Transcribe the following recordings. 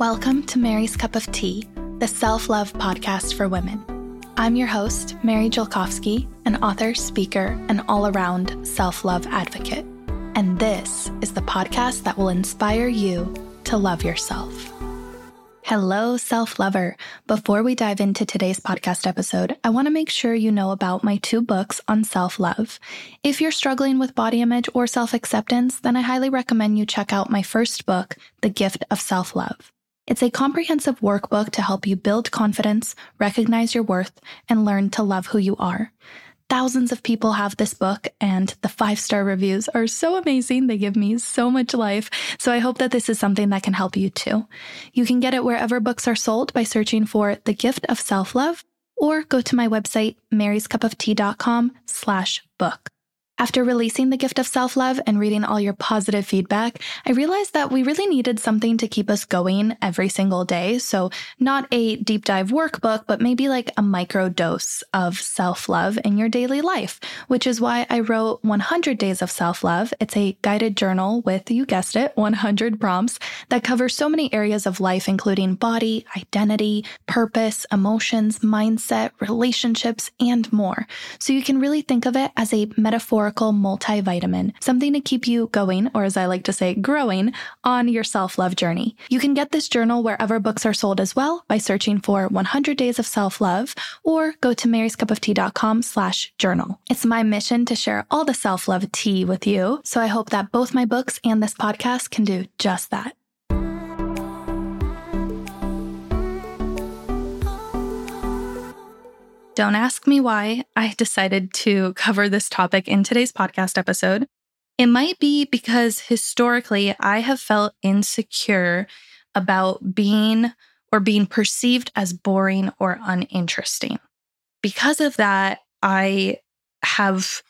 Welcome to Mary's Cup of Tea, the self love podcast for women. I'm your host, Mary Jelkovsky, an author, speaker, and all around self love advocate. And this is the podcast that will inspire you to love yourself. Hello, self lover. Before we dive into today's podcast episode, I want to make sure you know about my two books on self love. If you're struggling with body image or self acceptance, then I highly recommend you check out my first book, The Gift of Self Love. It's a comprehensive workbook to help you build confidence, recognize your worth, and learn to love who you are. Thousands of people have this book, and the five star reviews are so amazing. They give me so much life. So I hope that this is something that can help you too. You can get it wherever books are sold by searching for The Gift of Self Love or go to my website, maryscupoftea.com slash book. After releasing The Gift of Self Love and reading all your positive feedback, I realized that we really needed something to keep us going every single day. So, not a deep dive workbook, but maybe like a micro dose of self love in your daily life, which is why I wrote 100 Days of Self Love. It's a guided journal with, you guessed it, 100 prompts that cover so many areas of life, including body, identity, purpose, emotions, mindset, relationships, and more. So, you can really think of it as a metaphorical multivitamin, something to keep you going, or as I like to say, growing on your self love journey. You can get this journal wherever books are sold as well by searching for 100 Days of Self Love or go to maryscupoftea.com slash journal. It's my mission to share all the self love tea with you. So I hope that both my books and this podcast can do just that. Don't ask me why I decided to cover this topic in today's podcast episode. It might be because historically I have felt insecure about being or being perceived as boring or uninteresting. Because of that, I have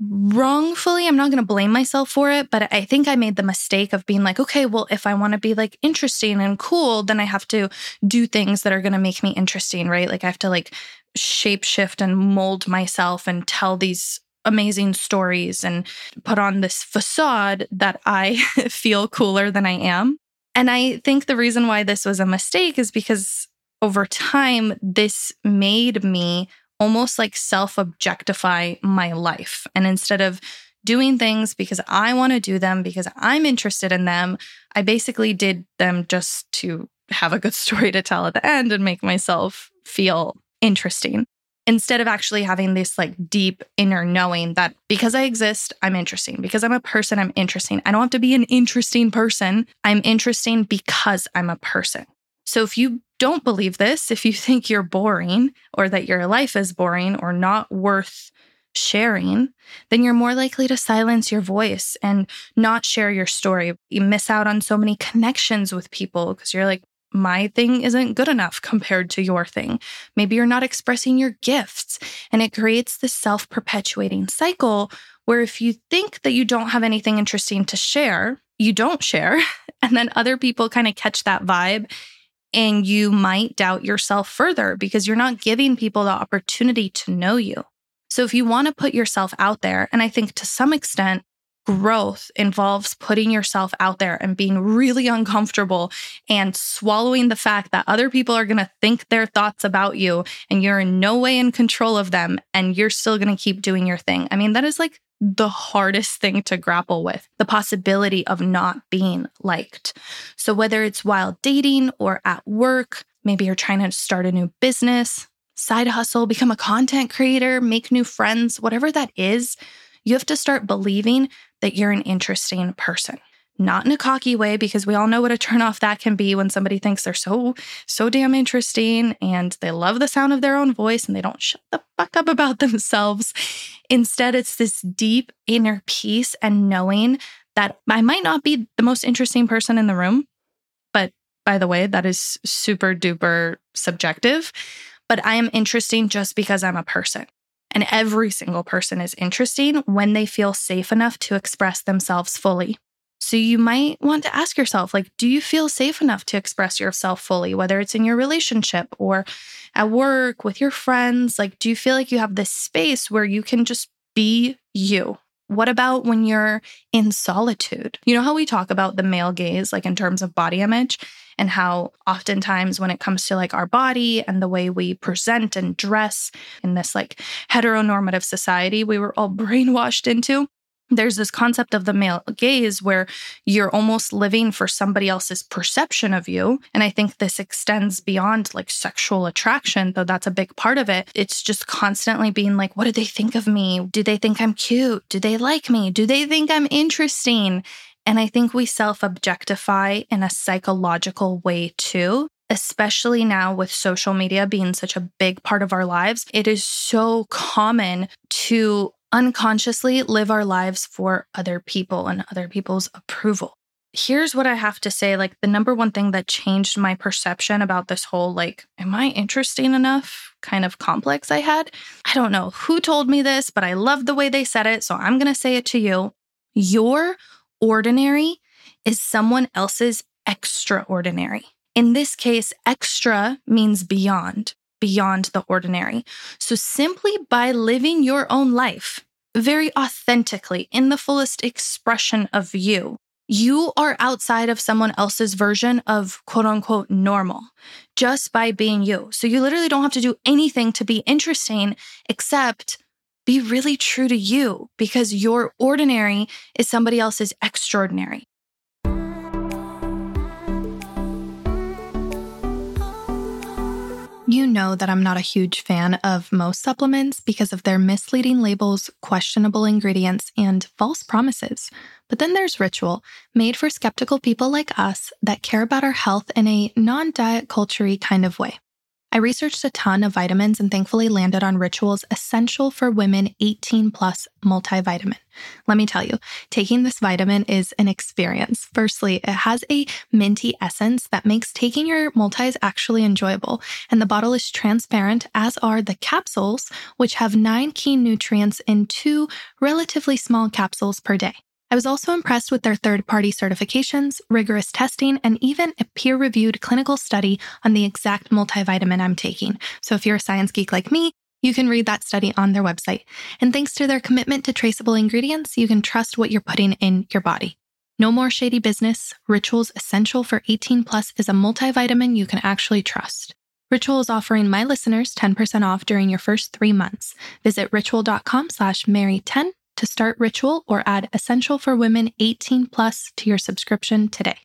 wrongfully, I'm not going to blame myself for it, but I think I made the mistake of being like, okay, well, if I want to be like interesting and cool, then I have to do things that are going to make me interesting, right? Like I have to like shapeshift and mold myself and tell these amazing stories and put on this facade that I feel cooler than I am. And I think the reason why this was a mistake is because over time, this made me almost like self objectify my life. And instead of doing things because I want to do them, because I'm interested in them, I basically did them just to have a good story to tell at the end and make myself feel interesting instead of actually having this like deep inner knowing that because I exist, I'm interesting. Because I'm a person, I'm interesting. I don't have to be an interesting person. I'm interesting because I'm a person. So if you don't believe this, if you think you're boring or that your life is boring or not worth sharing, then you're more likely to silence your voice and not share your story. You miss out on so many connections with people because you're like, my thing isn't good enough compared to your thing. Maybe you're not expressing your gifts. And it creates this self perpetuating cycle where if you think that you don't have anything interesting to share, you don't share. And then other people kind of catch that vibe and you might doubt yourself further because you're not giving people the opportunity to know you. So if you want to put yourself out there, and I think to some extent, growth involves putting yourself out there and being really uncomfortable and swallowing the fact that other people are going to think their thoughts about you and you're in no way in control of them and you're still going to keep doing your thing. I mean, that is like the hardest thing to grapple with the possibility of not being liked. So, whether it's while dating or at work, maybe you're trying to start a new business, side hustle, become a content creator, make new friends, whatever that is, you have to start believing that you're an interesting person. Not in a cocky way, because we all know what a turnoff that can be when somebody thinks they're so, so damn interesting and they love the sound of their own voice and they don't shut the fuck up about themselves. Instead, it's this deep inner peace and knowing that I might not be the most interesting person in the room, but by the way, that is super duper subjective. But I am interesting just because I'm a person. And every single person is interesting when they feel safe enough to express themselves fully. So you might want to ask yourself like do you feel safe enough to express yourself fully whether it's in your relationship or at work with your friends like do you feel like you have this space where you can just be you What about when you're in solitude? You know how we talk about the male gaze, like in terms of body image, and how oftentimes when it comes to like our body and the way we present and dress in this like heteronormative society we were all brainwashed into, there's this concept of the male gaze where you're almost living for somebody else's perception of you. And I think this extends beyond like sexual attraction, though that's a big part of it. It's just constantly being like, what do they think of me? Do they think I'm cute? Do they like me? Do they think I'm interesting? And I think we self objectify in a psychological way too especially now with social media being such a big part of our lives, it is so common to unconsciously live our lives for other people and other people's approval. Here's what I have to say like, the number one thing that changed my perception about this whole, like, am I interesting enough kind of complex I had? I don't know who told me this, but I love the way they said it. So I'm going to say it to you. Your ordinary is someone else's extraordinary. In this case, extra means beyond beyond the ordinary. So, simply by living your own life very authentically in the fullest expression of you, you are outside of someone else's version of quote unquote normal just by being you. So, you literally don't have to do anything to be interesting except be really true to you because your ordinary is somebody else's extraordinary. You know that I'm not a huge fan of most supplements because of their misleading labels, questionable ingredients, and false promises. But then there's Ritual, made for skeptical people like us that care about our health in a non diet culture kind of way. I researched a ton of vitamins and thankfully landed on Ritual's Essential for Women 18 Plus multivitamin. Let me tell you, taking this vitamin is an experience. Firstly, it has a minty essence that makes taking your multis actually enjoyable, and the bottle is transparent, as are the capsules, which have nine key nutrients in two relatively small capsules per day. I was also impressed with their third party certifications, rigorous testing, and even a peer reviewed clinical study on the exact multivitamin I'm taking. So if you're a science geek like me, you can read that study on their website. And thanks to their commitment to traceable ingredients, you can trust what you're putting in your body. No more shady business. Rituals Essential for 18 Plus is a multivitamin you can actually trust. Ritual is offering my listeners 10% off during your first three months. Visit ritual.com slash Mary10 to start Ritual or add Essential for Women 18 Plus to your subscription today.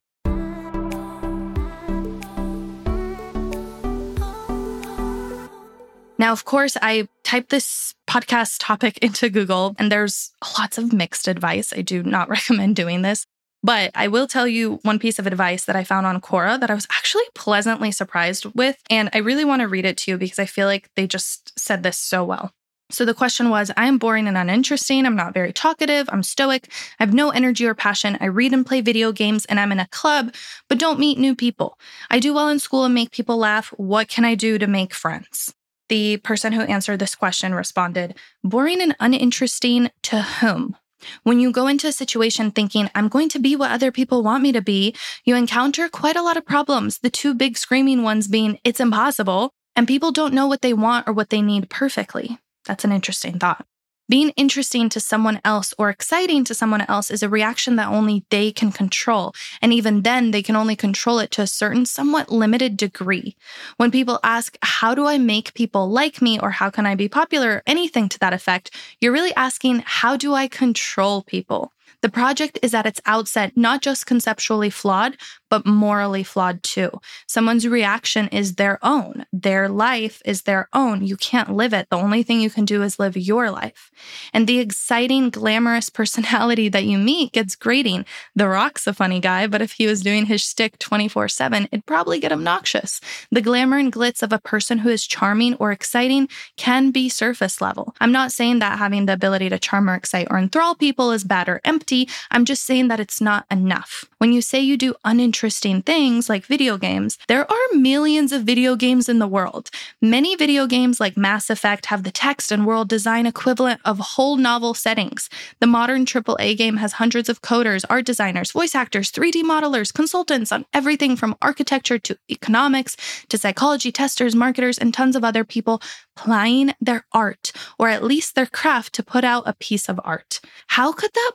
Now, of course, I typed this podcast topic into Google and there's lots of mixed advice. I do not recommend doing this. But I will tell you one piece of advice that I found on Quora that I was actually pleasantly surprised with. And I really want to read it to you because I feel like they just said this so well. So the question was I am boring and uninteresting. I'm not very talkative. I'm stoic. I have no energy or passion. I read and play video games and I'm in a club, but don't meet new people. I do well in school and make people laugh. What can I do to make friends? The person who answered this question responded Boring and uninteresting to whom? When you go into a situation thinking, I'm going to be what other people want me to be, you encounter quite a lot of problems. The two big screaming ones being, it's impossible, and people don't know what they want or what they need perfectly. That's an interesting thought. Being interesting to someone else or exciting to someone else is a reaction that only they can control. And even then, they can only control it to a certain, somewhat limited degree. When people ask, How do I make people like me? or How can I be popular? or anything to that effect, you're really asking, How do I control people? The project is at its outset not just conceptually flawed, but morally flawed too. Someone's reaction is their own. Their life is their own. You can't live it. The only thing you can do is live your life. And the exciting, glamorous personality that you meet gets grating. The Rock's a funny guy, but if he was doing his shtick 24 7, it'd probably get obnoxious. The glamour and glitz of a person who is charming or exciting can be surface level. I'm not saying that having the ability to charm or excite or enthrall people is bad or empty. I'm just saying that it's not enough. When you say you do uninteresting things like video games, there are millions of video games in the world. Many video games like Mass Effect have the text and world design equivalent of whole novel settings. The modern AAA game has hundreds of coders, art designers, voice actors, 3D modelers, consultants on everything from architecture to economics to psychology testers, marketers, and tons of other people plying their art, or at least their craft, to put out a piece of art. How could that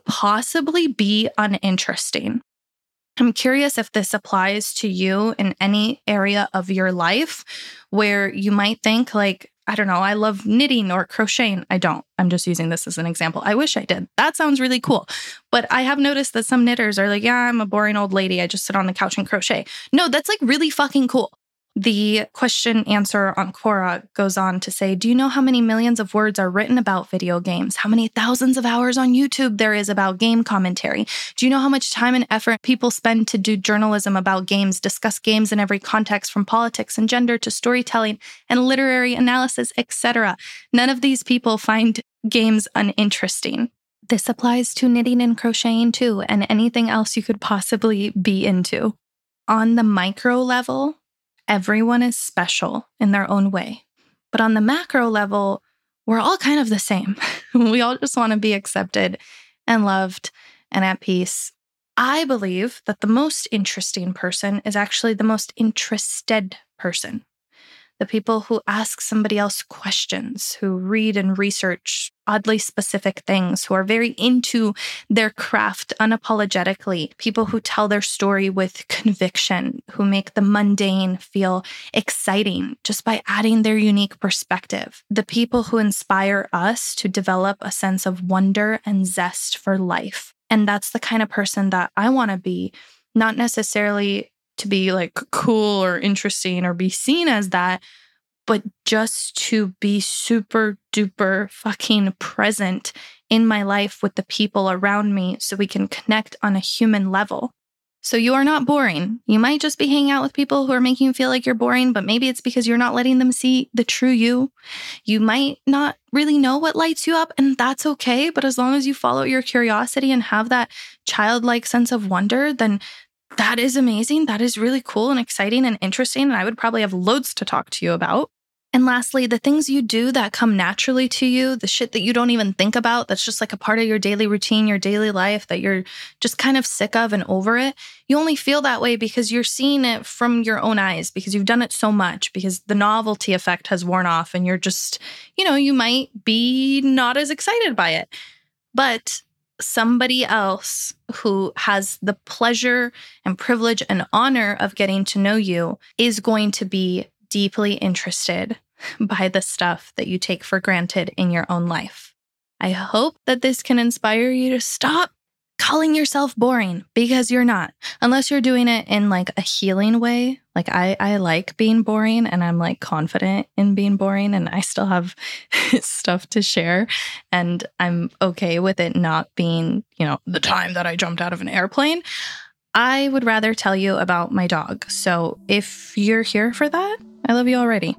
possibly be uninteresting? I'm curious if this applies to you in any area of your life where you might think, like, I don't know, I love knitting or crocheting. I don't. I'm just using this as an example. I wish I did. That sounds really cool. But I have noticed that some knitters are like, yeah, I'm a boring old lady. I just sit on the couch and crochet. No, that's like really fucking cool. The question answer on Quora goes on to say Do you know how many millions of words are written about video games? How many thousands of hours on YouTube there is about game commentary? Do you know how much time and effort people spend to do journalism about games, discuss games in every context from politics and gender to storytelling and literary analysis, etc.? None of these people find games uninteresting. This applies to knitting and crocheting too, and anything else you could possibly be into. On the micro level, everyone is special in their own way. But on the macro level, we're all kind of the same. we all just want to be accepted and loved and at peace. I believe that the most interesting person is actually the most interested person the people who ask somebody else questions, who read and research oddly specific things, who are very into their craft unapologetically, people who tell their story with conviction, who make the mundane feel exciting just by adding their unique perspective, the people who inspire us to develop a sense of wonder and zest for life. And that's the kind of person that I want to be, not necessarily to be like cool or interesting or be seen as that, but just to be super duper fucking present in my life with the people around me so we can connect on a human level. So you are not boring. You might just be hanging out with people who are making you feel like you're boring, but maybe it's because you're not letting them see the true you. You might not really know what lights you up, and that's okay. But as long as you follow your curiosity and have that childlike sense of wonder, then that is amazing. That is really cool and exciting and interesting. And I would probably have loads to talk to you about. And lastly, the things you do that come naturally to you, the shit that you don't even think about, that's just like a part of your daily routine, your daily life that you're just kind of sick of and over it. You only feel that way because you're seeing it from your own eyes, because you've done it so much, because the novelty effect has worn off and you're just, you know, you might be not as excited by it. But somebody else who has the pleasure and privilege and honor of getting to know you is going to be deeply interested by the stuff that you take for granted in your own life. I hope that this can inspire you to stop calling yourself boring because you're not. Unless you're doing it in like a healing way. Like i i like being boring and i'm like confident in being boring and i still have stuff to share. And i'm okay with it not being you know the time that i jumped out of an airplane. I would rather tell you about my dog. So if you're here for that i love you already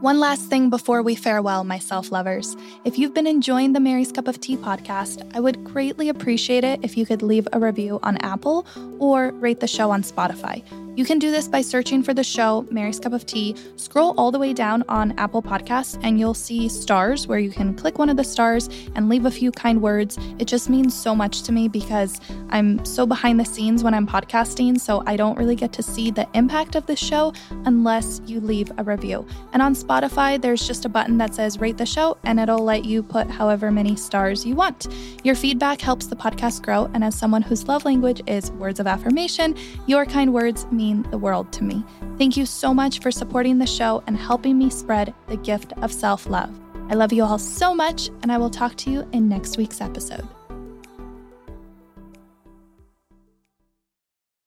one last thing before we farewell, my self lovers. If you've been enjoying the Mary's Cup of Tea podcast, I would greatly appreciate it if you could leave a review on Apple or rate the show on Spotify. You can do this by searching for the show Mary's Cup of Tea. Scroll all the way down on Apple Podcasts and you'll see stars where you can click one of the stars and leave a few kind words. It just means so much to me because I'm so behind the scenes when I'm podcasting, so I don't really get to see the impact of the show unless you leave a review. And on Spotify, there's just a button that says rate the show and it'll let you put however many stars you want. Your feedback helps the podcast grow, and as someone whose love language is words of affirmation, your kind words mean mean the world to me. Thank you so much for supporting the show and helping me spread the gift of self love. I love you all so much, and I will talk to you in next week's episode.